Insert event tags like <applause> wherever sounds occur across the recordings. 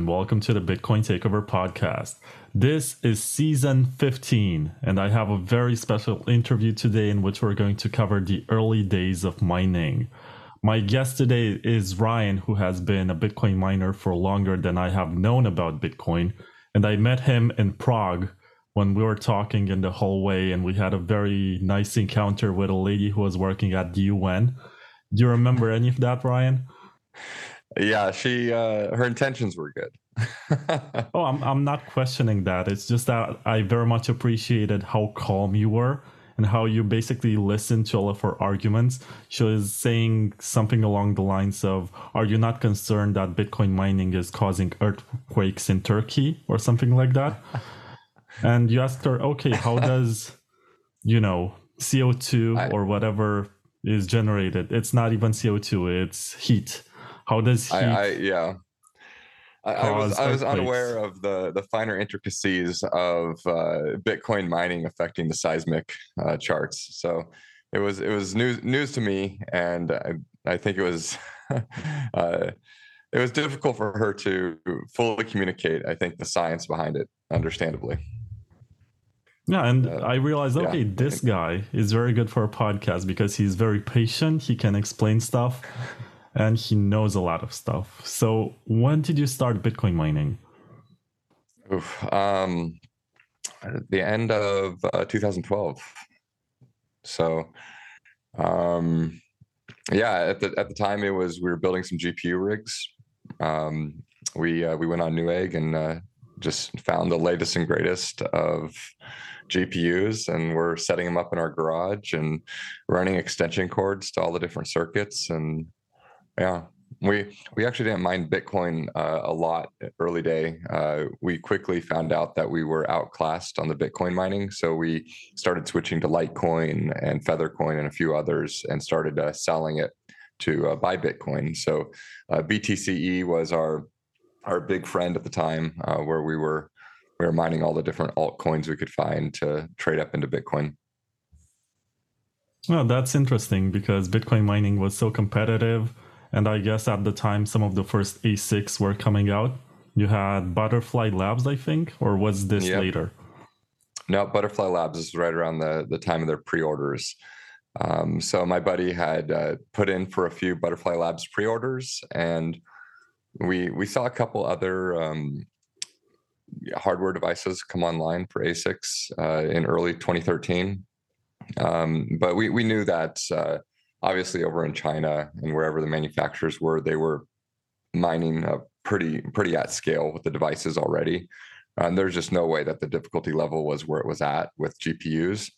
And welcome to the Bitcoin Takeover podcast. This is season 15, and I have a very special interview today in which we're going to cover the early days of mining. My guest today is Ryan, who has been a Bitcoin miner for longer than I have known about Bitcoin. And I met him in Prague when we were talking in the hallway, and we had a very nice encounter with a lady who was working at the UN. Do you remember any of that, Ryan? Yeah, she uh, her intentions were good. <laughs> oh, I'm I'm not questioning that. It's just that I very much appreciated how calm you were and how you basically listened to all of her arguments. She was saying something along the lines of, "Are you not concerned that Bitcoin mining is causing earthquakes in Turkey or something like that?" <laughs> and you asked her, "Okay, how does you know CO2 I, or whatever is generated? It's not even CO2; it's heat." How does he? I, I yeah. I, I, was I was unaware of the the finer intricacies of uh, Bitcoin mining affecting the seismic uh, charts. So it was it was news news to me, and I, I think it was <laughs> uh, it was difficult for her to fully communicate. I think the science behind it, understandably. Yeah, and uh, I realized, okay, yeah, this guy is very good for a podcast because he's very patient. He can explain stuff <laughs> and he knows a lot of stuff. So, when did you start Bitcoin mining? Oof, um, the end of uh, 2012. So, um, yeah, at the at the time it was we were building some GPU rigs. Um, we uh, we went on Newegg and uh, just found the latest and greatest of GPUs, and we're setting them up in our garage and running extension cords to all the different circuits and yeah, we we actually didn't mind Bitcoin uh, a lot early day. Uh, we quickly found out that we were outclassed on the Bitcoin mining, so we started switching to Litecoin and Feathercoin and a few others, and started uh, selling it to uh, buy Bitcoin. So uh, BTC-e was our our big friend at the time, uh, where we were we were mining all the different altcoins we could find to trade up into Bitcoin. Well, that's interesting because Bitcoin mining was so competitive and I guess at the time, some of the first ASICs were coming out. You had Butterfly Labs, I think, or was this yep. later? No, Butterfly Labs is right around the, the time of their pre orders. Um, so my buddy had uh, put in for a few Butterfly Labs pre orders, and we we saw a couple other um, hardware devices come online for ASICs uh, in early 2013. Um, but we we knew that uh, obviously over in China and wherever the manufacturers were, they were mining pretty pretty at scale with the devices already. And there's just no way that the difficulty level was where it was at with GPUs.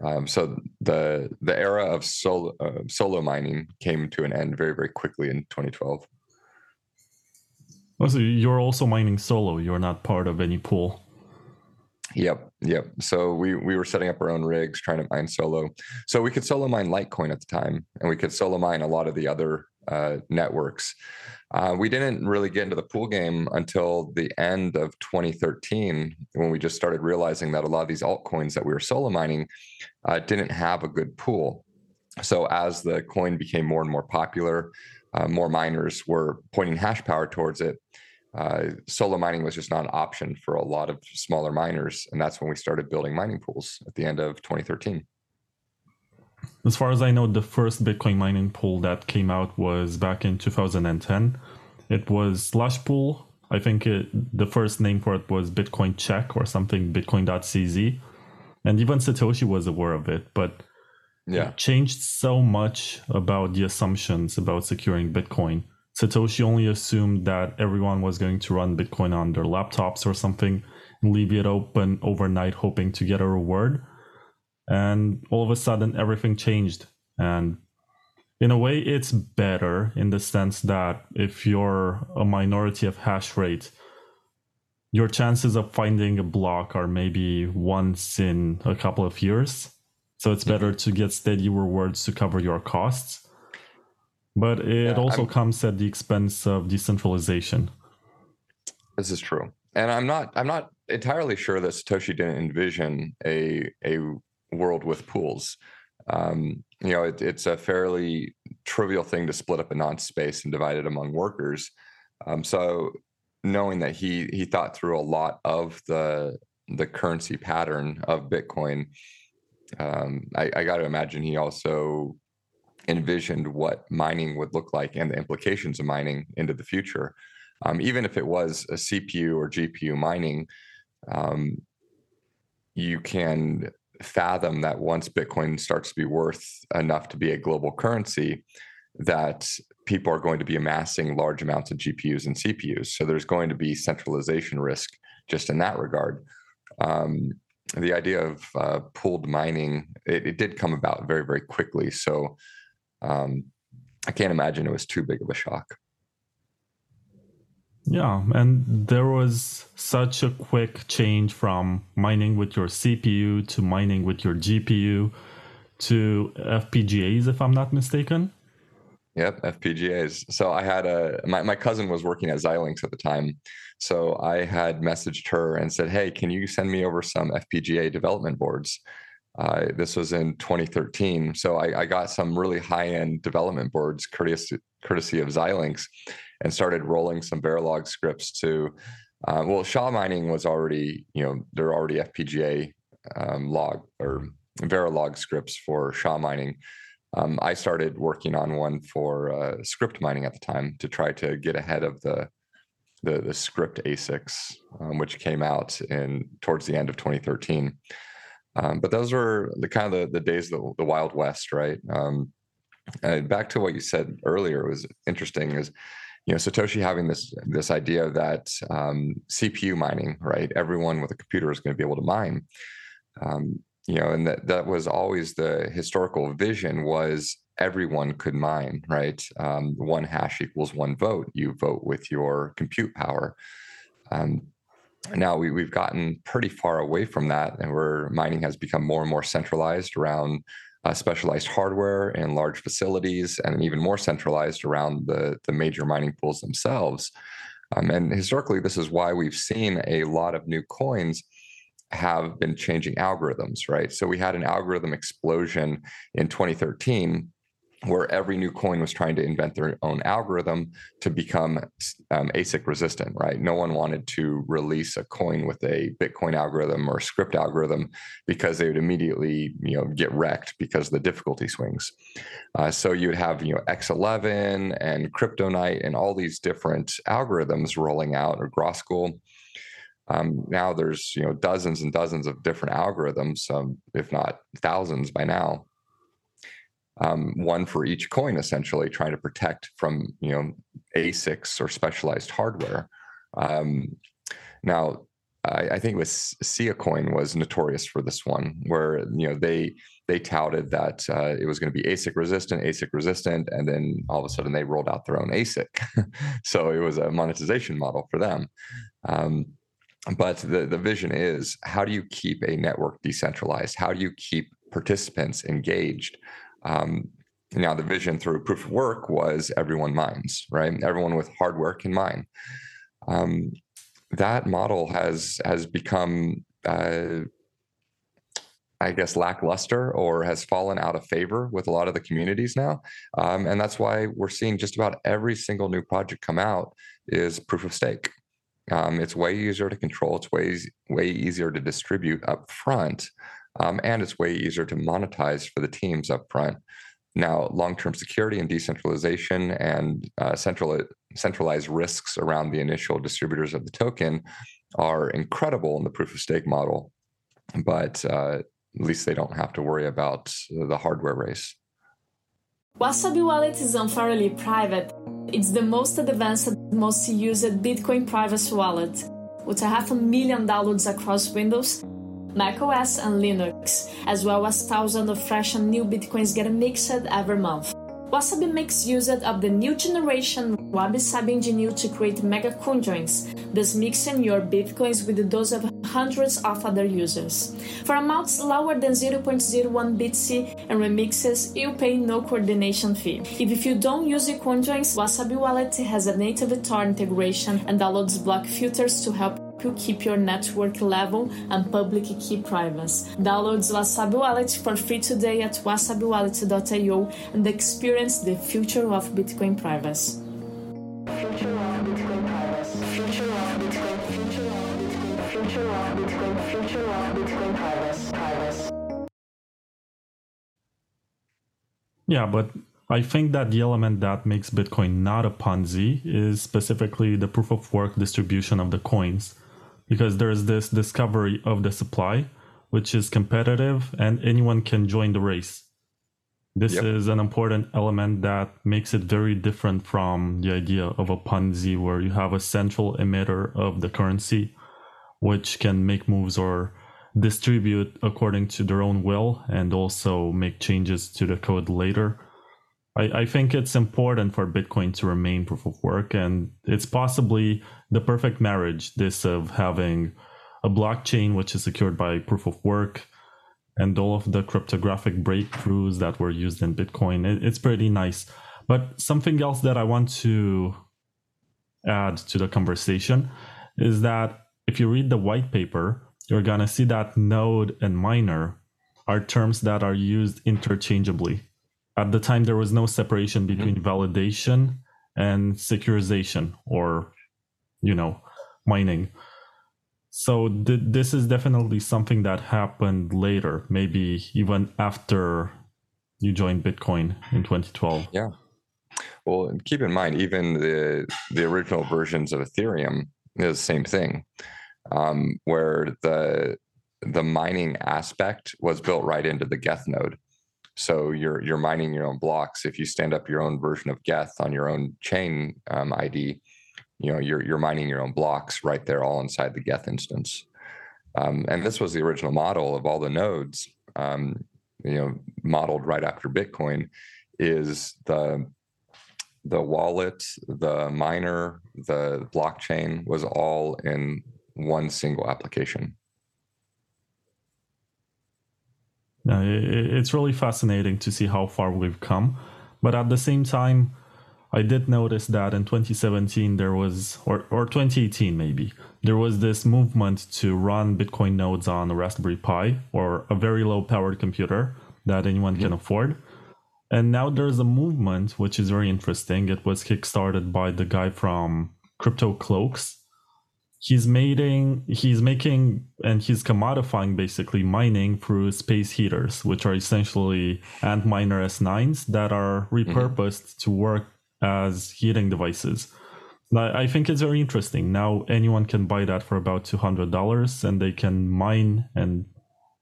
Um, so the the era of solo uh, solo mining came to an end very very quickly in 2012. Oh, so you're also mining solo. You're not part of any pool. Yep, yep. So we we were setting up our own rigs, trying to mine solo. So we could solo mine Litecoin at the time, and we could solo mine a lot of the other uh, networks. Uh, we didn't really get into the pool game until the end of 2013, when we just started realizing that a lot of these altcoins that we were solo mining uh, didn't have a good pool. So as the coin became more and more popular, uh, more miners were pointing hash power towards it uh, solo mining was just not an option for a lot of smaller miners. And that's when we started building mining pools at the end of 2013. As far as I know, the first Bitcoin mining pool that came out was back in 2010. It was Slush Pool. I think it, the first name for it was Bitcoin Check or something, Bitcoin.cz. And even Satoshi was aware of it, but yeah. it changed so much about the assumptions about securing Bitcoin Satoshi only assumed that everyone was going to run Bitcoin on their laptops or something and leave it open overnight, hoping to get a reward. And all of a sudden, everything changed. And in a way, it's better in the sense that if you're a minority of hash rate, your chances of finding a block are maybe once in a couple of years. So it's better mm-hmm. to get steady rewards to cover your costs but it yeah, also I'm, comes at the expense of decentralization. This is true, and I'm not I'm not entirely sure that Satoshi didn't envision a a world with pools. Um, you know, it, it's a fairly trivial thing to split up a nonce space and divide it among workers. Um, so knowing that he he thought through a lot of the the currency pattern of Bitcoin, um, I, I got to imagine he also envisioned what mining would look like and the implications of mining into the future. Um, even if it was a CPU or GPU mining, um, you can fathom that once Bitcoin starts to be worth enough to be a global currency, that people are going to be amassing large amounts of GPUs and CPUs. So there's going to be centralization risk just in that regard. Um, the idea of uh, pooled mining, it, it, did come about very, very quickly. So um, I can't imagine it was too big of a shock. Yeah, and there was such a quick change from mining with your CPU to mining with your GPU to FPGAs, if I'm not mistaken. Yep, FPGAs. So I had a my, my cousin was working at Xilinx at the time. So I had messaged her and said, Hey, can you send me over some FPGA development boards? Uh, this was in 2013. So I, I got some really high end development boards courtesy, courtesy of Xilinx and started rolling some Verilog scripts to, uh, well, SHA mining was already, you know, there are already FPGA um, log or Verilog scripts for SHA mining. Um, I started working on one for uh, Scrypt mining at the time to try to get ahead of the the, the Scrypt ASICs, um, which came out in towards the end of 2013. Um, but those were the kind of the, the days of the, the Wild West, right? Um, back to what you said earlier was interesting is you know satoshi having this this idea that um, cpu mining right? Everyone with a computer is going to be able to mine. Um, you know and that that was always the historical vision was everyone could mine right? Um, one hash equals one vote. You vote with your compute power. Um, now we, we've gotten pretty far away from that and where mining has become more and more centralized around uh, specialized hardware and large facilities and even more centralized around the, the major mining pools themselves. Um, and historically, this is why we've seen a lot of new coins have been changing algorithms, right? So we had an algorithm explosion in 2013 where every new coin was trying to invent their own algorithm to become um, ASIC resistant, right? No one wanted to release a coin with a Bitcoin algorithm or Scrypt algorithm because they would immediately, you know, get wrecked because the difficulty swings. Uh, so you would have, you know, X11 and CryptoNight and all these different algorithms rolling out, or Groestl. Um, now there's, you know, dozens and dozens of different algorithms, um, if not thousands by now um, one for each coin, essentially trying to protect from you know ASICs or specialized hardware. Um, now, I, I, think with Siacoin was notorious for this one, where you know they they touted that uh, it was going to be ASIC resistant, ASIC resistant, and then all of a sudden they rolled out their own ASIC. <laughs> so it was a monetization model for them. Um, but the, the vision is how do you keep a network decentralized? How do you keep participants engaged? Um, now, the vision through proof of work was everyone mines, right? Everyone with hardware can mine. Um, that model has has become, uh, I guess, lackluster or has fallen out of favor with a lot of the communities now, um, and that's why we're seeing just about every single new project come out is proof of stake. Um, it's way easier to control. It's way way easier to distribute up front um, and it's way easier to monetize for the teams up front. Now, long-term security and decentralization and uh, central, centralized risks around the initial distributors of the token are incredible in the proof of stake model, but uh, at least they don't have to worry about the hardware race. Wasabi Wallet is unfairly private. It's the most advanced, most used Bitcoin privacy wallet, with a half a million downloads across Windows macOS and Linux, as well as thousands of fresh and new bitcoins get mixed every month. Wasabi makes use of the new generation WabiSabi engine to create mega coinjoins, thus mixing your bitcoins with those of hundreds of other users. For amounts lower than 0.01 BTC and remixes, you pay no coordination fee. If you don't use the coinjoins, Wasabi Wallet has a native Tor integration and downloads block filters to help you keep your network level and public key privacy. Download Wasabi Wallet for free today at wasabiwallet.io and experience the future of Bitcoin privacy. Future of Bitcoin privacy. Future of Bitcoin. Future of Bitcoin. Future of Bitcoin. Future of Bitcoin Yeah, but I think that the element that makes Bitcoin not a Ponzi is specifically the proof of work distribution of the coins. Because there's this discovery of the supply, which is competitive and anyone can join the race. This yep. is an important element that makes it very different from the idea of a Ponzi where you have a central emitter of the currency, which can make moves or distribute according to their own will and also make changes to the code later. I, I, think it's important for Bitcoin to remain proof of work, and it's possibly the perfect marriage this of having a blockchain which is secured by proof of work and all of the cryptographic breakthroughs that were used in Bitcoin. It, it's pretty nice. But something else that I want to add to the conversation is that if you read the white paper, you're going to see that node and miner are terms that are used interchangeably. At the time, there was no separation mm-hmm. between mm-hmm. validation and securization or, you know, mining. So th- this is definitely something that happened later, maybe even after you joined Bitcoin in 2012. Yeah. Well, keep in mind, even the the original versions of Ethereum is the same thing um, where the the mining aspect was built right into the Geth node. So you're you're mining your own blocks. If you stand up your own version of Geth on your own chain um, ID, you know you're you're mining your own blocks right there, all inside the Geth instance. Um, and this was the original model of all the nodes. Um, you know, modeled right after Bitcoin, is the the wallet, the miner, the blockchain was all in one single application. Yeah, it's really fascinating to see how far we've come. But at the same time, I did notice that in 2017 there was, or, or 2018 maybe, there was this movement to run Bitcoin nodes on a Raspberry Pi or a very low powered computer that anyone mm-hmm. can afford. And now there's a movement which is very interesting. It was kickstarted by the guy from CryptoCloaks he's making he's making and he's commodifying basically mining through space heaters which are essentially Antminer s9s that are mm-hmm. repurposed mm-hmm. to work as heating devices i think it's very interesting now anyone can buy that for about $200 and they can mine and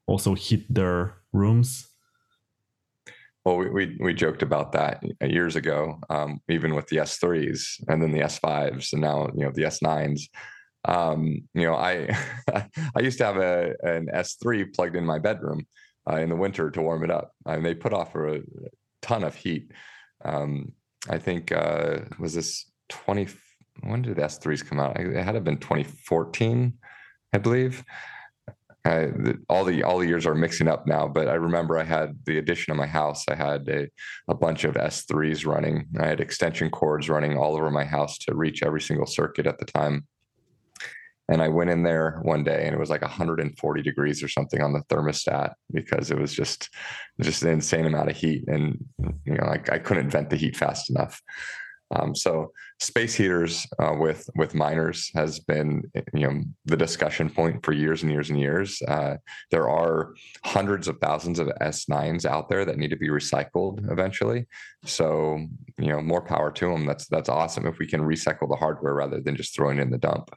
also heat their rooms well, we, we, we joked about that years ago, um, even with the S3s and then the S5s, and now you know the S9s um, you know, I <laughs> I used to have a an S3 plugged in my bedroom uh, in the winter to warm it up. I mean, they put off a ton of heat. Um, I think uh, was this 20 when did the S3s come out? It had to have been 2014, I believe. All the all the years are mixing up now, but I remember I had the addition of my house. I had a, a bunch of S3s running. I had extension cords running all over my house to reach every single circuit at the time. And I went in there one day and it was like 140 degrees or something on the thermostat because it was just just an insane amount of heat. And you know, I, I couldn't vent the heat fast enough. Um, so space heaters uh, with with miners has been you know the discussion point for years and years and years. Uh, there are hundreds of thousands of S9s out there that need to be recycled eventually. So you know more power to them. That's that's awesome if we can recycle the hardware rather than just throwing it in the dump.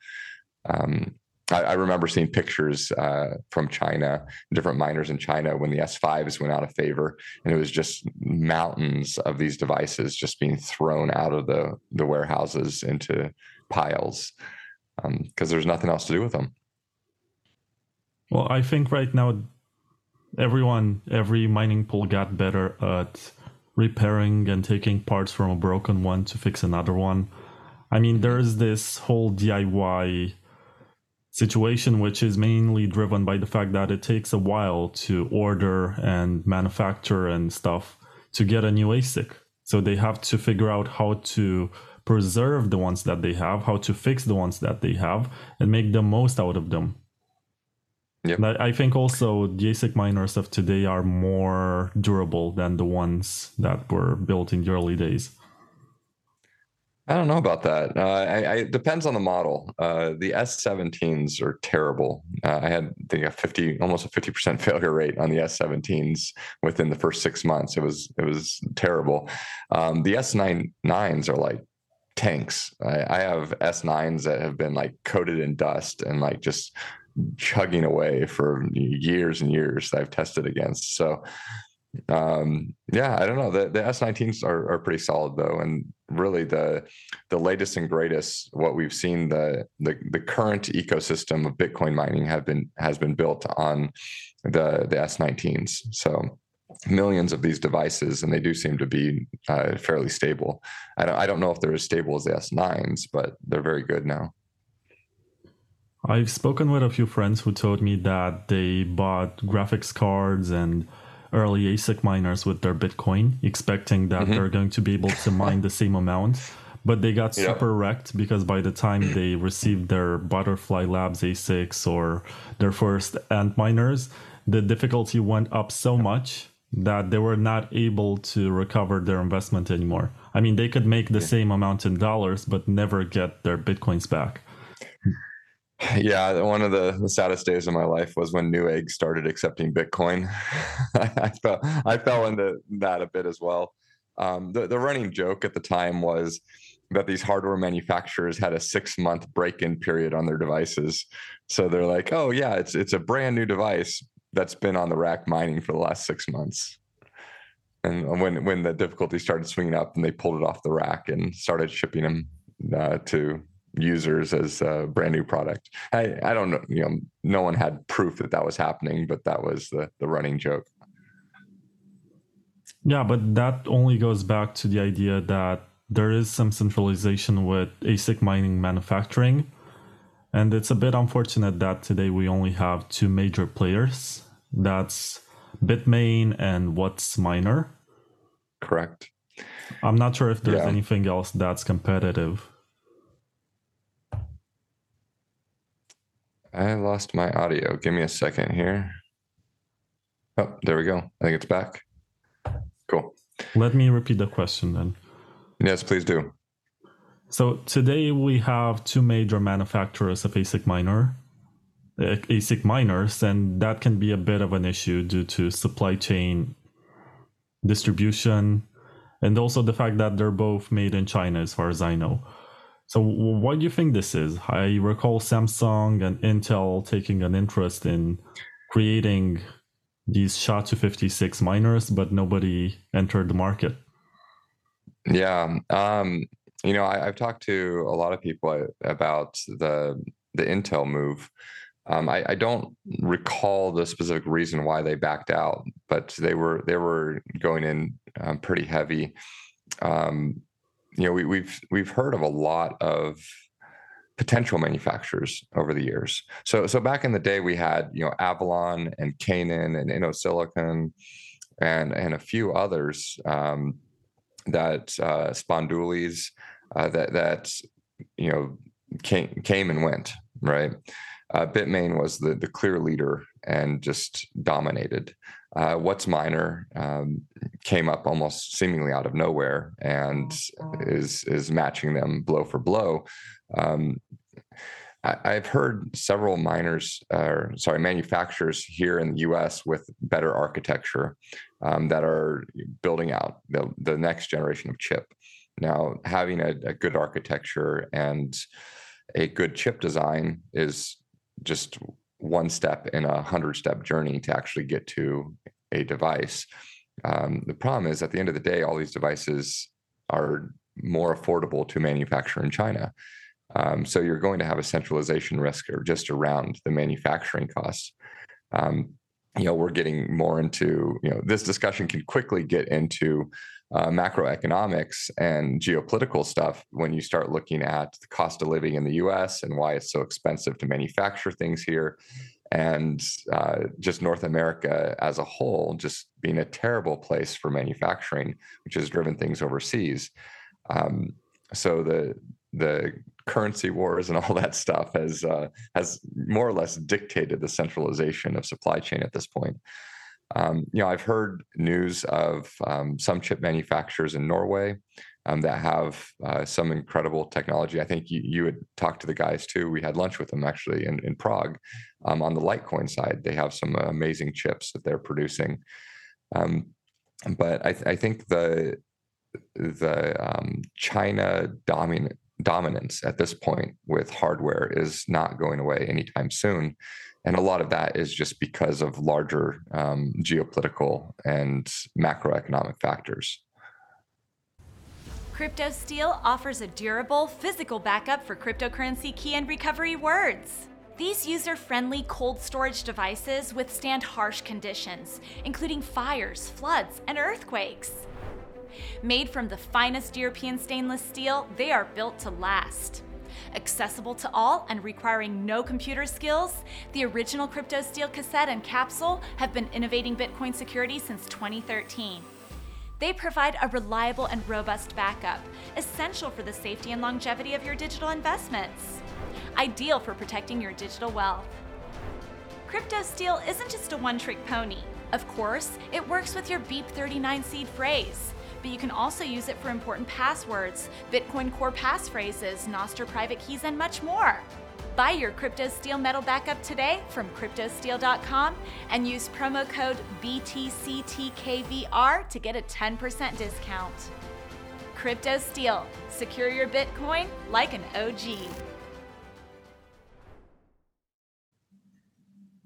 Um, I, I, remember seeing pictures uh, from China, different miners in China when the S5s went out of favor, and it was just mountains of these devices just being thrown out of the the warehouses into piles because um, there's nothing else to do with them. Well, I think right now everyone, every mining pool got better at repairing and taking parts from a broken one to fix another one. I mean, there's this whole DIY situation, which is mainly driven by the fact that it takes a while to order and manufacture and stuff to get a new ASIC. So they have to figure out how to preserve the ones that they have, how to fix the ones that they have, and make the most out of them. Yep. I, I think also the ASIC miners of today are more durable than the ones that were built in the early days. I don't know about that. Uh, I, I, it depends on the model. Uh, the S17s are terrible. Uh, I had think 50, almost a 50% <laughs> failure rate on the S17s within the first six months. It was it was terrible. Um, the S9 nines are like tanks. I, I have S9s that have been like coated in dust and like just chugging away for years and years that I've tested against. So um yeah i don't know. The, the s19s are, are pretty solid though and really the the latest and greatest what we've seen the the, the current ecosystem of bitcoin mining have been has been built on the the s19s so millions of these devices and they do seem to be uh, fairly stable. I don't i don't know if they're as stable as the s9s but they're very good now. I've spoken with a few friends who told me that they bought graphics cards and early ASIC miners with their Bitcoin, expecting that mm-hmm. they're going to be able to mine the same amount. But they got super wrecked because by the time they received their Butterfly Labs ASICs or their first Antminers, the difficulty went up so much that they were not able to recover their investment anymore. I mean, they could make the yeah. same amount in dollars, but never get their Bitcoins back. <laughs> Yeah, one of the, the saddest days of my life was when Newegg started accepting Bitcoin. <laughs> I fell I fell into that a bit as well. Um, the the running joke at the time was that these hardware manufacturers had a six month break in period on their devices. So they're like, oh yeah, it's it's a brand new device that's been on the rack mining for the last six months. And when when the difficulty started swinging up, and they pulled it off the rack and started shipping them uh, to users as a brand new product. I, I don't know, you know, no one had proof that that was happening, but that was the, the running joke. Yeah, but that only goes back to the idea that there is some centralization with ASIC mining manufacturing. And it's a bit unfortunate that today we only have two major players. That's Bitmain and WhatsMiner. Correct. I'm not sure if there's yeah. anything else that's competitive. I lost my audio. Give me a second here. Oh, there we go. I think it's back. Cool. Let me repeat the question then. Yes, please do. So today we have two major manufacturers of ASIC miner, uh, ASIC miners, and that can be a bit of an issue due to supply chain distribution, and also the fact that they're both made in China, as far as I know. So, what do you think this is? I recall Samsung and Intel taking an interest in creating these SHA-256 miners, but nobody entered the market. Yeah, um, you know, I, have talked to a lot of people about the the Intel move. Um, I, I, don't recall the specific reason why they backed out, but they were they were going in um, pretty heavy. Um, you know, we, we've we've heard of a lot of potential manufacturers over the years. So so back in the day, we had you know Avalon and Canaan and InnoSilicon and and a few others um, that uh, Spondoolies uh, that that you know came came and went right. Uh, Bitmain was the the clear leader and just dominated. Uh, WhatsMiner um, came up almost seemingly out of nowhere and is is matching them blow for blow. Um, I, have heard several miners, or sorry, manufacturers here in the U.S. with better architecture um, that are building out the, the next generation of chip. Now, having a, a good architecture and a good chip design is just one step in a hundred step journey to actually get to a device. Um, the problem is at the end of the day, all these devices are more affordable to manufacture in China. Um, so you're going to have a centralization risk or just around the manufacturing costs. Um, you know, we're getting more into, you know, this discussion can quickly get into uh, macroeconomics and geopolitical stuff when you start looking at the cost of living in the US and why it's so expensive to manufacture things here and uh, just North America as a whole just being a terrible place for manufacturing, which has driven things overseas. Um, so the the currency wars and <laughs> all that stuff has uh, has more or less dictated the centralization of supply chain at this point. Um, you know, I've heard news of um, some chip manufacturers in Norway um, that have uh, some incredible technology. I think you, you had talked to the guys too. We had lunch with them actually in, in Prague um, on the Litecoin side. They have some amazing chips that they're producing. Um, but I, th- I, think the the um, China dominant dominance at this point with hardware is not going away anytime soon. And a lot of that is just because of larger um, geopolitical and macroeconomic factors. CryptoSteel offers a durable, physical backup for cryptocurrency key and recovery words. These user friendly cold storage devices withstand harsh conditions, including fires, floods, and earthquakes. Made from the finest European stainless steel, they are built to last. Accessible to all and requiring no computer skills, the original CryptoSteel cassette and capsule have been innovating Bitcoin security since 2013. They provide a reliable and robust backup, essential for the safety and longevity of your digital investments. Ideal for protecting your digital wealth. CryptoSteel isn't just a one trick pony. Of course, it works with your BIP39 seed phrase, but you can also use it for important passwords, Bitcoin core passphrases, Nostr private keys, and much more. Buy your CryptoSteel metal backup today from cryptosteel.com and use promo code BTCTKVR to get a 10% discount. CryptoSteel, secure your Bitcoin like an OG.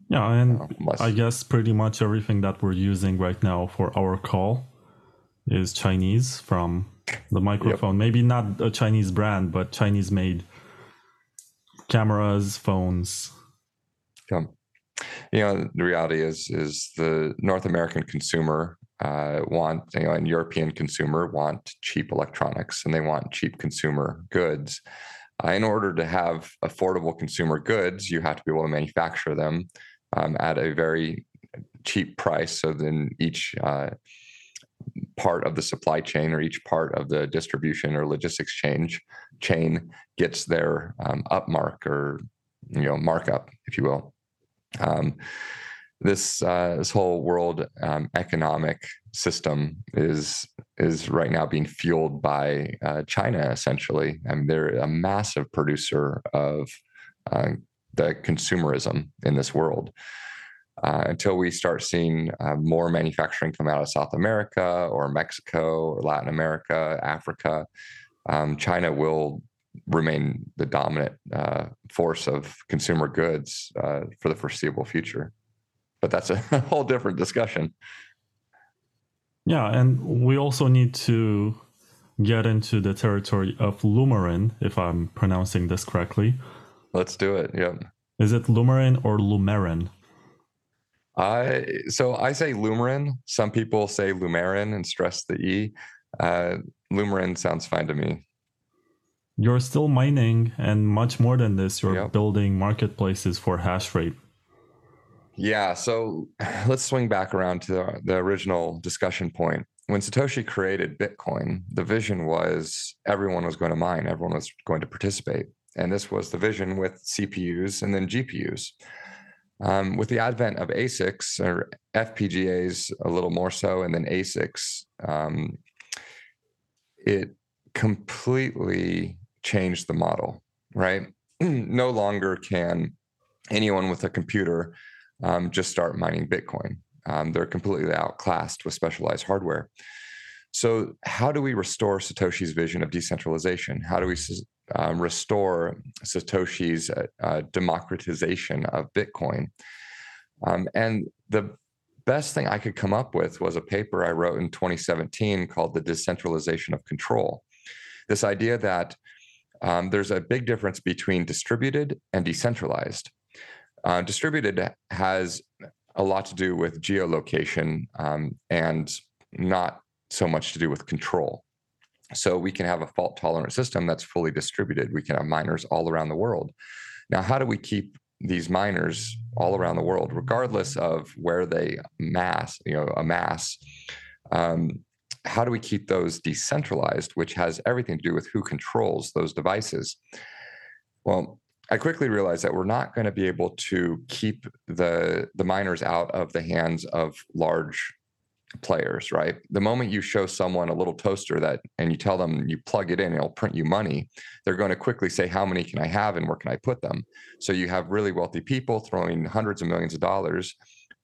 Yeah, and oh, I guess pretty much everything that we're using right now for our call is Chinese from the microphone. Yep. Maybe not a Chinese brand, but Chinese made cameras, phones. Yeah. You know, the reality is is the North American consumer uh, want you know, and European consumer want cheap electronics and they want cheap consumer goods. Uh, in order to have affordable consumer goods, you have to be able to manufacture them um, at a very cheap price. So then each uh, part of the supply chain or each part of the distribution or logistics change chain gets their um, upmark or you know markup, if you will. Um, this uh, this whole world um, economic system is is right now being fueled by uh, China. Essentially, I mean they're a massive producer of uh, the consumerism in this world. Uh, until we start seeing uh, more manufacturing come out of South America or Mexico or Latin America, Africa, um, China will remain the dominant uh, force of consumer goods uh, for the foreseeable future. But that's a <laughs> whole different discussion. Yeah, and we also need to get into the territory of Lumerin, if I'm pronouncing this correctly. Let's do it. Yep. Is it Lumerin or Lumerin? I so I say Lumerin. Some people say Lumerin and stress the e. Uh, Lumerin sounds fine to me you're still mining and much more than this you're yep. building marketplaces for hash rate yeah so <sighs> let's swing back around to the, the, original discussion point when satoshi created bitcoin the vision was everyone was going to mine everyone was going to participate and this was the vision with cpus and then gpus um, with the advent of asics or fpgas a little more so and then asics um, it completely changed the model, right? <clears throat> no longer can anyone with a computer um, just start mining Bitcoin. Um, they're completely outclassed with specialized hardware. So, how do we restore Satoshi's vision of decentralization? How do we um, restore Satoshi's uh, uh, democratization of Bitcoin? Um, and the best thing I could come up with was a paper I wrote in 2017 called The Decentralization of Control. This idea that um, there's a big difference between distributed and decentralized. Uh, distributed has a lot to do with geolocation um, and not so much to do with control. So we can have a fault tolerant system that's fully distributed. We can have miners all around the world. Now, how do we keep these miners all around the world, regardless of where they mass, you know, amass? Um, how do we keep those decentralized, which has everything to do with who controls those devices? Well, I quickly realized that we're not going to be able to keep the the miners out of the hands of large players, right? The moment you show someone a little toaster that and you tell them you plug it in, it'll print you money, they're going to quickly say, How many can I have and where can I put them? So you have really wealthy people throwing hundreds of millions of dollars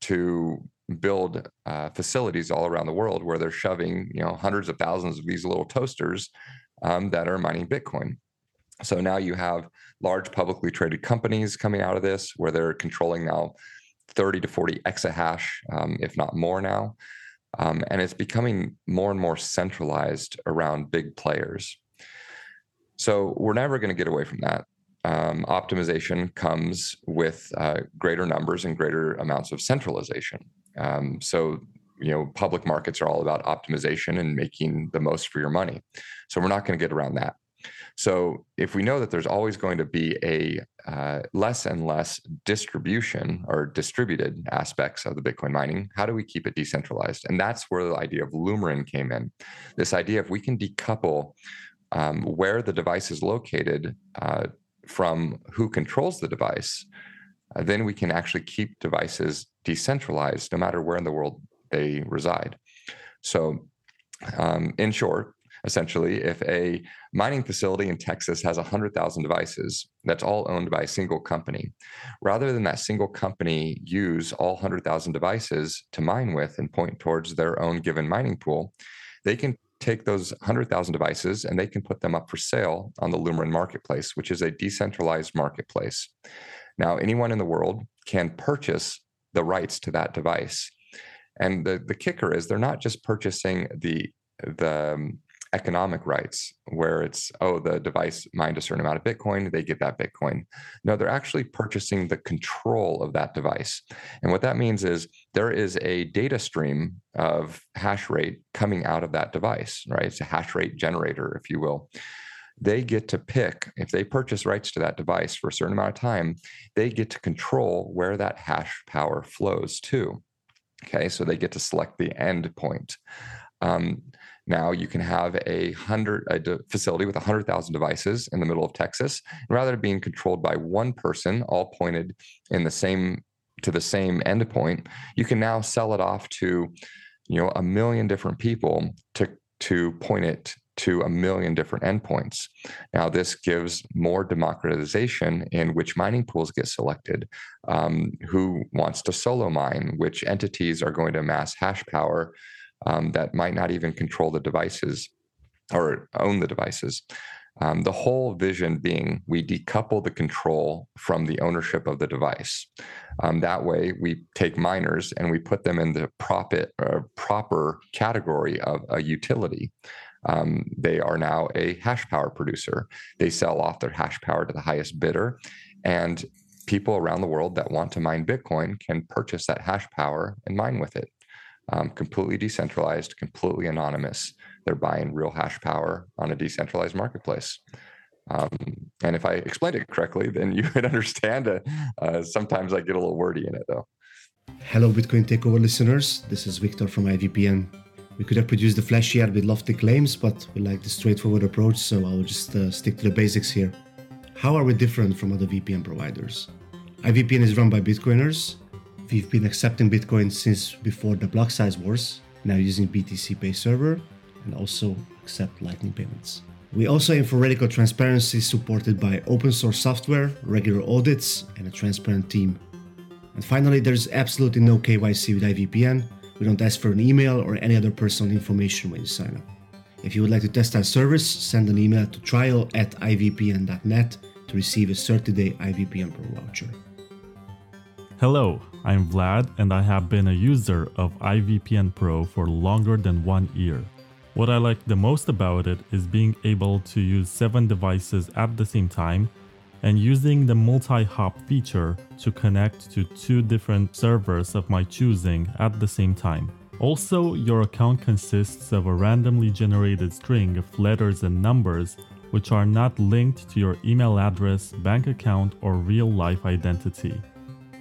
to build uh, facilities all around the world where they're shoving, you know, hundreds of thousands of these little toasters um, that are mining Bitcoin. So now you have large publicly traded companies coming out of this where they're controlling now 30 to 40 exahash, um, if not more now. Um, and it's becoming more and more centralized around big players. So we're never going to get away from that. Um, optimization comes with uh, greater numbers and greater amounts of centralization. Um, so, you know, public markets are all about optimization and making the most for your money. So we're not going to get around that. So if we know that there's always going to be a uh, less and less distribution or distributed aspects of the Bitcoin mining, how do we keep it decentralized? And that's where the idea of Lumerin came in. This idea of we can decouple um, where the device is located uh, from who controls the device, uh, then we can actually keep devices decentralized no matter where in the world they reside. So, um, in short, essentially, if a mining facility in Texas has 100,000 devices that's all owned by a single company, rather than that single company use all 100,000 devices to mine with and point towards their own given mining pool, they can take those 100,000 devices and they can put them up for sale on the Lumerin marketplace, which is a decentralized marketplace. Now, anyone in the world can purchase the rights to that device. And the, the kicker is they're not just purchasing the the economic rights where it's oh the device mined a certain amount of bitcoin they get that bitcoin. No they're actually purchasing the control of that device. And what that means is there is a data stream of hash rate coming out of that device right? It's a hash rate generator if you will. They get to pick if they purchase rights to that device for a certain amount of time they get to control where that hash power flows to. Okay so they get to select the end point um, now you can have a hundred a facility with a hundred thousand devices in the middle of Texas, rather than being controlled by one person, all pointed in the same to the same endpoint, you can now sell it off to, you know, a million different people to to point it to a million different endpoints. Now, this gives more democratization in which mining pools get selected, um, who wants to solo mine, which entities are going to amass hash power um, that might not even control the devices or own the devices. Um, the whole vision being we decouple the control from the ownership of the device. Um, that way, we take miners and we put them in the profit, uh, proper category of a utility. Um, they are now a hash power producer. They sell off their hash power to the highest bidder, and people around the world that want to mine Bitcoin can purchase that hash power and mine with it um, completely decentralized, completely anonymous. They're buying real hash power on a decentralized marketplace. Um, and if I explained it correctly, then you <laughs> would understand it. Uh, sometimes I get a little wordy in it, though. Hello, Bitcoin Takeover listeners. This is Victor from IVPN. We could have produced the flashy ad with lofty claims, but we like the straightforward approach, so I'll just uh, stick to the basics here. How are we different from other VPN providers? IVPN is run by Bitcoiners, We've been accepting Bitcoin since before the block size wars, now using BTCPay server, and also accept Lightning payments. We also aim for radical transparency supported by open source software, regular audits, and a transparent team. And finally, there's absolutely no KYC with IVPN. We don't ask for an email or any other personal information when you sign up. If you would like to test our service, send an email to trial at ivpn.net to receive a 30 day IVPN Pro voucher. Hello, I'm Vlad and I have been a user of IVPN Pro for longer than one year. What I like the most about it is being able to use 7 devices at the same time and using the multi hop feature to connect to two different servers of my choosing at the same time. Also, your account consists of a randomly generated string of letters and numbers which are not linked to your email address, bank account, or real life identity.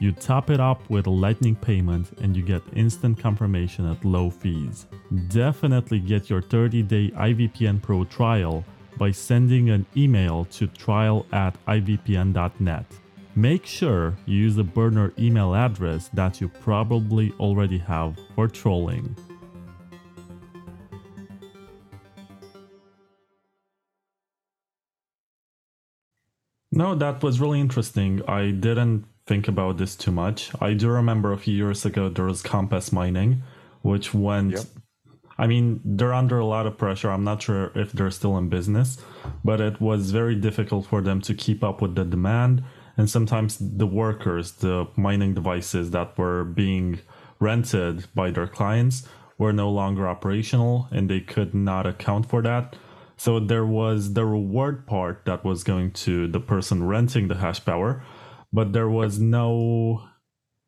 You top it up with a Lightning payment and you get instant confirmation at low fees. Definitely get your 30 day IVPN Pro trial by sending an email to trial at ivpn.net. Make sure you use a burner email address that you probably already have for trolling. No, that was really interesting. I didn't think about this too much. I do remember a few years ago there was Compass Mining, which went. Yep. I mean, they're under a lot of pressure. I'm not sure if they're still in business, but it was very difficult for them to keep up with the demand. And sometimes the workers, the mining devices that were being rented by their clients, were no longer operational and they could not account for that. So there was the reward part that was going to the person renting the hash power, but there was no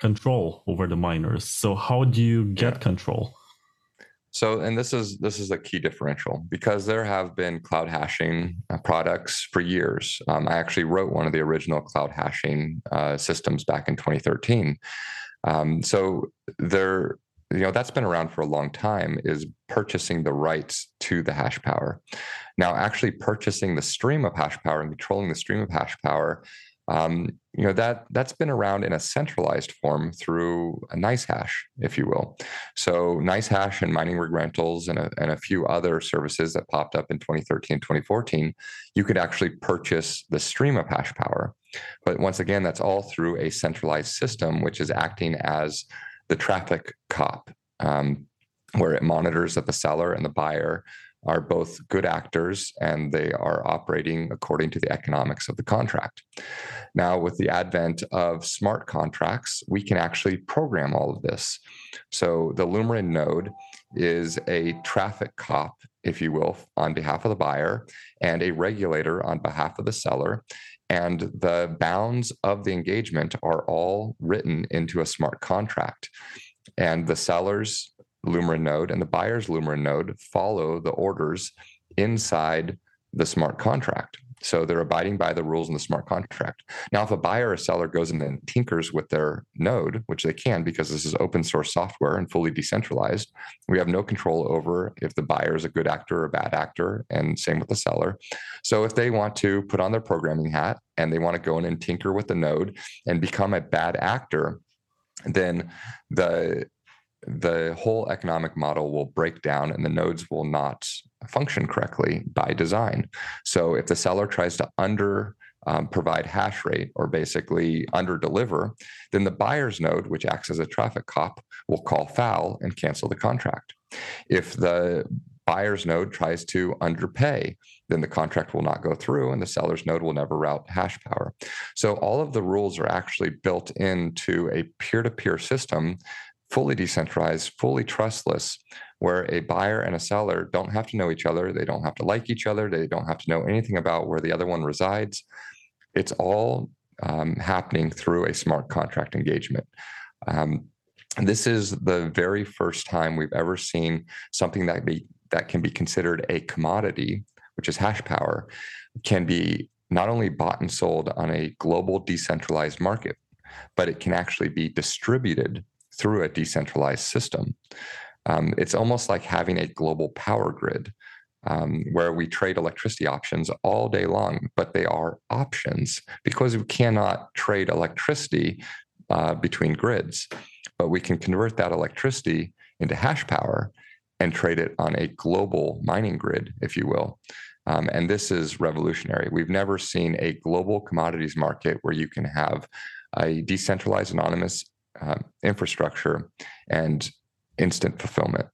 control over the miners. So how do you get control? So, and this is this is a key differential because there have been cloud hashing uh, products for years. Um, I actually wrote one of the original cloud hashing uh, systems back in 2013. Um, so there, you know, that's been around for a long time. Is purchasing the rights to the hash power. Now, actually purchasing the stream of hash power and controlling the stream of hash power um, you know that that's been around in a centralized form through a NiceHash if you will. So NiceHash and mining rig rentals and a, and a few other services that popped up in 2013 2014 you could actually purchase the stream of hash power. But once again that's all through a centralized system which is acting as the traffic cop um, where it monitors that the seller and the buyer are both good actors and they are operating according to the economics of the contract. Now, with the advent of smart contracts, we can actually program all of this. So the Lumerin node is a traffic cop, if you will, on behalf of the buyer and a regulator on behalf of the seller. And the bounds of the engagement are all written into a smart contract. And the sellers Lumerin node and the buyer's Lumerin node follow the orders inside the smart contract. So they're abiding by the rules in the smart contract. Now, if a buyer or a seller goes in and tinkers with their node, which they can because this is open source software and fully decentralized, we have no control over if the buyer is a good actor or a bad actor, and same with the seller. So if they want to put on their programming hat and they want to go in and tinker with the node and become a bad actor, then the the whole economic model will break down and the nodes will not function correctly by design. So if the seller tries to under um, provide hash rate or basically under deliver, then the buyer's node, which acts as a traffic cop, will call foul and cancel the contract. If the buyer's node tries to underpay, then the contract will not go through and the seller's node will never route hash power. So all of the rules are actually built into a peer to peer system fully decentralized, fully trustless, where a buyer and a seller don't have to know each other. They don't have to like each other. They don't have to know anything about where the other one resides. It's all um, happening through a smart contract engagement. Um, this is the very first time we've ever seen something that be that can be considered a commodity, which is hash power, can be not only bought and sold on a global decentralized market, but it can actually be distributed through a decentralized system. Um, it's almost like having a global power grid um, where we trade electricity options all day long, but they are options because we cannot trade electricity uh, between grids. But we can convert that electricity into hash power and trade it on a global mining grid, if you will. Um, and this is revolutionary. We've never seen a global commodities market where you can have a decentralized anonymous uh, infrastructure and instant fulfillment.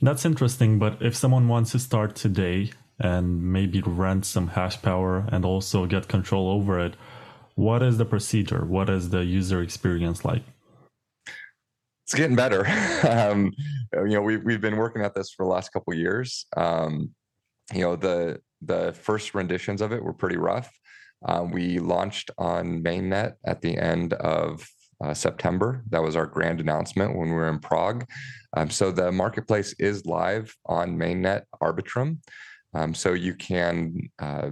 That's interesting, but if someone wants to start today and maybe rent some hash power and also get control over it, what is the procedure? What is the user experience like? It's getting better. <laughs> um, you know, we've we've been working at this for the last couple years. Um, you know, the the first renditions of it were pretty rough. Uh, we launched on mainnet at the end of uh, September. That was our grand announcement when we were in Prague. Um, so the marketplace is live on mainnet Arbitrum. Um, so you can uh,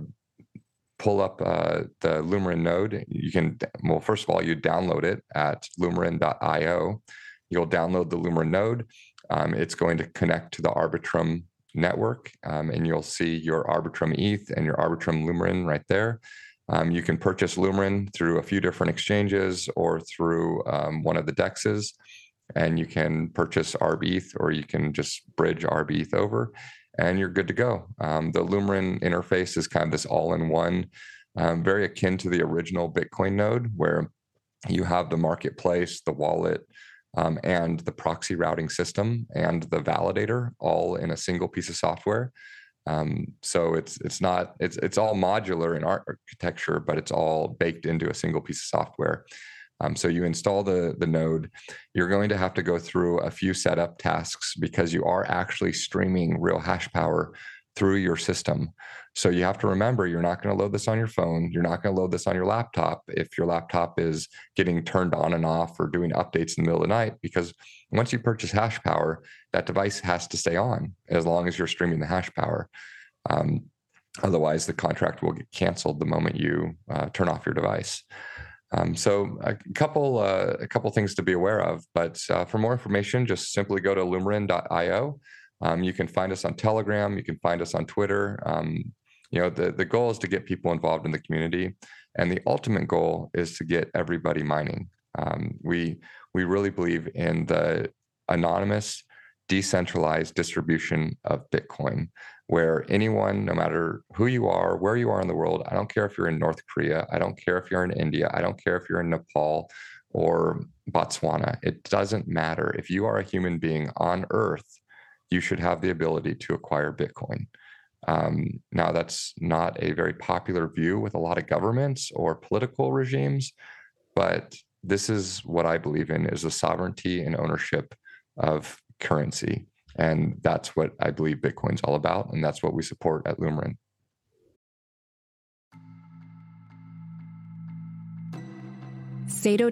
pull up uh, the Lumerin node. You can, well, first of all, you download it at lumerin.io. You'll download the Lumerin node. Um, it's going to connect to the Arbitrum network, um, and you'll see your Arbitrum ETH and your Arbitrum Lumerin right there. Um, you can purchase Lumerin through a few different exchanges or through um, one of the dexes, and you can purchase ArbETH or you can just bridge ArbETH over. and you're good to go. Um, the Lumerin interface is kind of this all in one, um, very akin to the original Bitcoin node, where you have the marketplace, the wallet, um, and the proxy routing system and the validator all in a single piece of software. Um, so it's it's not it's it's all modular in architecture, but it's all baked into a single piece of software. Um, so you install the the node. You're going to have to go through a few setup tasks because you are actually streaming real hash power through your system. So you have to remember you're not going to load this on your phone. You're not going to load this on your laptop if your laptop is getting turned on and off or doing updates in the middle of the night. Because once you purchase hash power, that device has to stay on as long as you're streaming the hash power. Um, otherwise, the contract will get canceled the moment you uh, turn off your device. Um, so a couple uh, a couple things to be aware of. But uh, for more information, just simply go to lumerin.io. Um, you can find us on Telegram. You can find us on Twitter. Um, you know, the, the goal is to get people involved in the community. And the ultimate goal is to get everybody mining. Um, we, we really believe in the anonymous, decentralized distribution of Bitcoin, where anyone, no matter who you are, where you are in the world, I don't care if you're in North Korea, I don't care if you're in India, I don't care if you're in Nepal or Botswana, it doesn't matter. If you are a human being on Earth, you should have the ability to acquire Bitcoin. Um, now, that's not a very popular view with a lot of governments or political regimes, but this is what I believe in is the sovereignty and ownership of currency. And that's what I believe Bitcoin's all about. And that's what we support at Lumerin.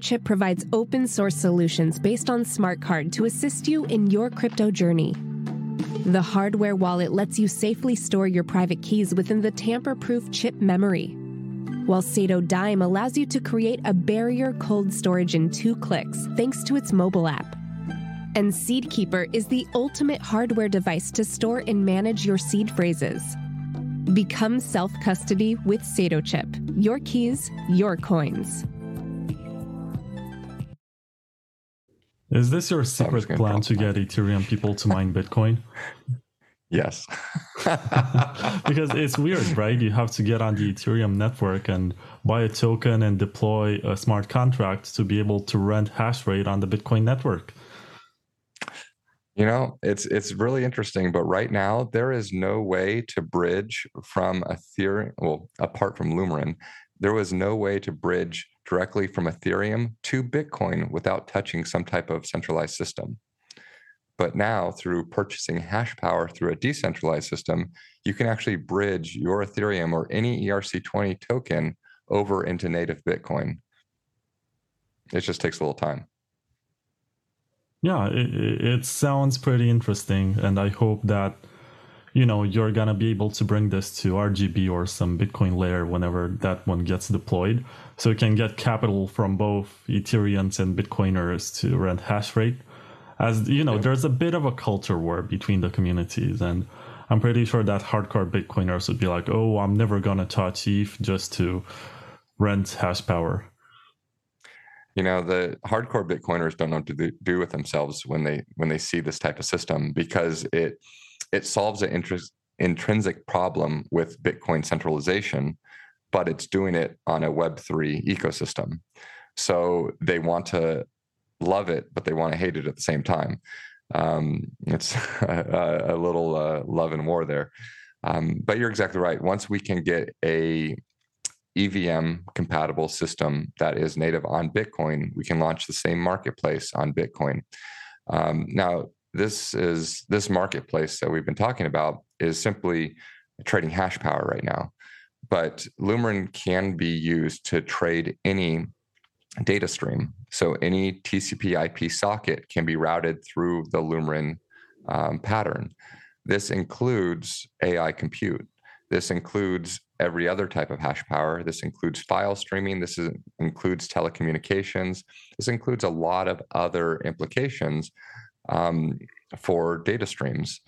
Chip provides open source solutions based on smart card to assist you in your crypto journey. The hardware wallet lets you safely store your private keys within the tamper proof chip memory. While Satodime allows you to create a barrier cold storage in two clicks thanks to its mobile app. And Seed Keeper is the ultimate hardware device to store and manage your seed phrases. Become self custody with Satochip. Your keys, your coins. Is this your secret plan to get Ethereum people to mine Bitcoin? <laughs> Yes. <laughs> because it's weird, right? You have to get on the Ethereum network and buy a token and deploy a smart contract to be able to rent hash rate on the Bitcoin network. You know, it's it's really interesting, but right now there is no way to bridge from Ethereum, well, apart from Lumerin, there was no way to bridge directly from Ethereum to Bitcoin without touching some type of centralized system. But now, through purchasing hash power through a decentralized system, you can actually bridge your Ethereum or any ERC20 token over into native Bitcoin. It just takes a little time. Yeah, it, it sounds pretty interesting. And I hope that you know you're gonna be able to bring this to RGB or some Bitcoin layer whenever that one gets deployed, so you can get capital from both Ethereans and Bitcoiners to rent hash rate. As you know, yeah. there's a bit of a culture war between the communities, and I'm pretty sure that hardcore Bitcoiners would be like, "Oh, I'm never gonna touch ETH just to rent hash power." You know the hardcore bitcoiners don't know what to do with themselves when they when they see this type of system because it it solves an interest, intrinsic problem with Bitcoin centralization, but it's doing it on a Web3 ecosystem. So they want to love it, but they want to hate it at the same time. Um, it's <laughs> a, a little uh, love and war there. Um, but you're exactly right. Once we can get a EVM compatible system that is native on Bitcoin, we can launch the same marketplace on Bitcoin. Um, now, this is this marketplace that we've been talking about is simply trading hash power right now. But Lumerin can be used to trade any data stream. So any TCP IP socket can be routed through the Lumerin um, pattern. This includes AI compute. This includes every other type of hash power. This includes file streaming. This is, includes telecommunications. This includes a lot of other implications um, for data streams.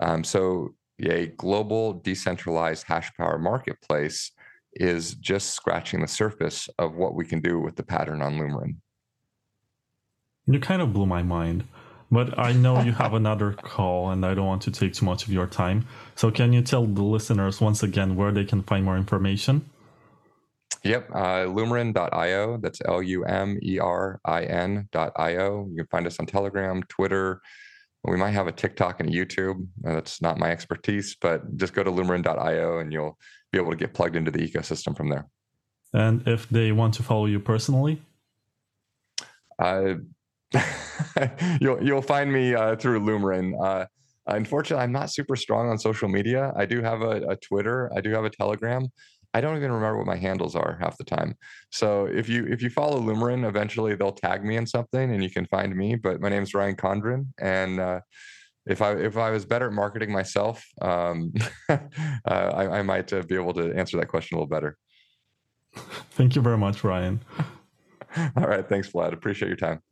Um, so a global decentralized hash power marketplace is just scratching the surface of what we can do with the pattern on Lumerin. You kind of blew my mind. But I know you have another call, and I don't want to take too much of your time. So, can you tell the listeners once again where they can find more information? Yep, uh, lumerin.io. That's L U M E R I N.io. You can find us on Telegram, Twitter. We might have a TikTok and a YouTube. Uh, that's not my expertise, but just go to lumerin.io and you'll be able to get plugged into the ecosystem from there. And if they want to follow you personally? Uh, <laughs> you'll you'll find me uh, through Lumerin. Uh, unfortunately, I'm not super strong on social media. I do have a, a, Twitter. I do have a Telegram. I don't even remember what my handles are half the time. So if you if you follow Lumerin, eventually they'll tag me in something and you can find me. But my name is Ryan Condron, and uh, if I if I was better at marketing myself, um, <laughs> uh, I, I, might uh, be able to answer that question a little better. Thank you very much, Ryan. <laughs> All right, thanks, Vlad. Appreciate your time.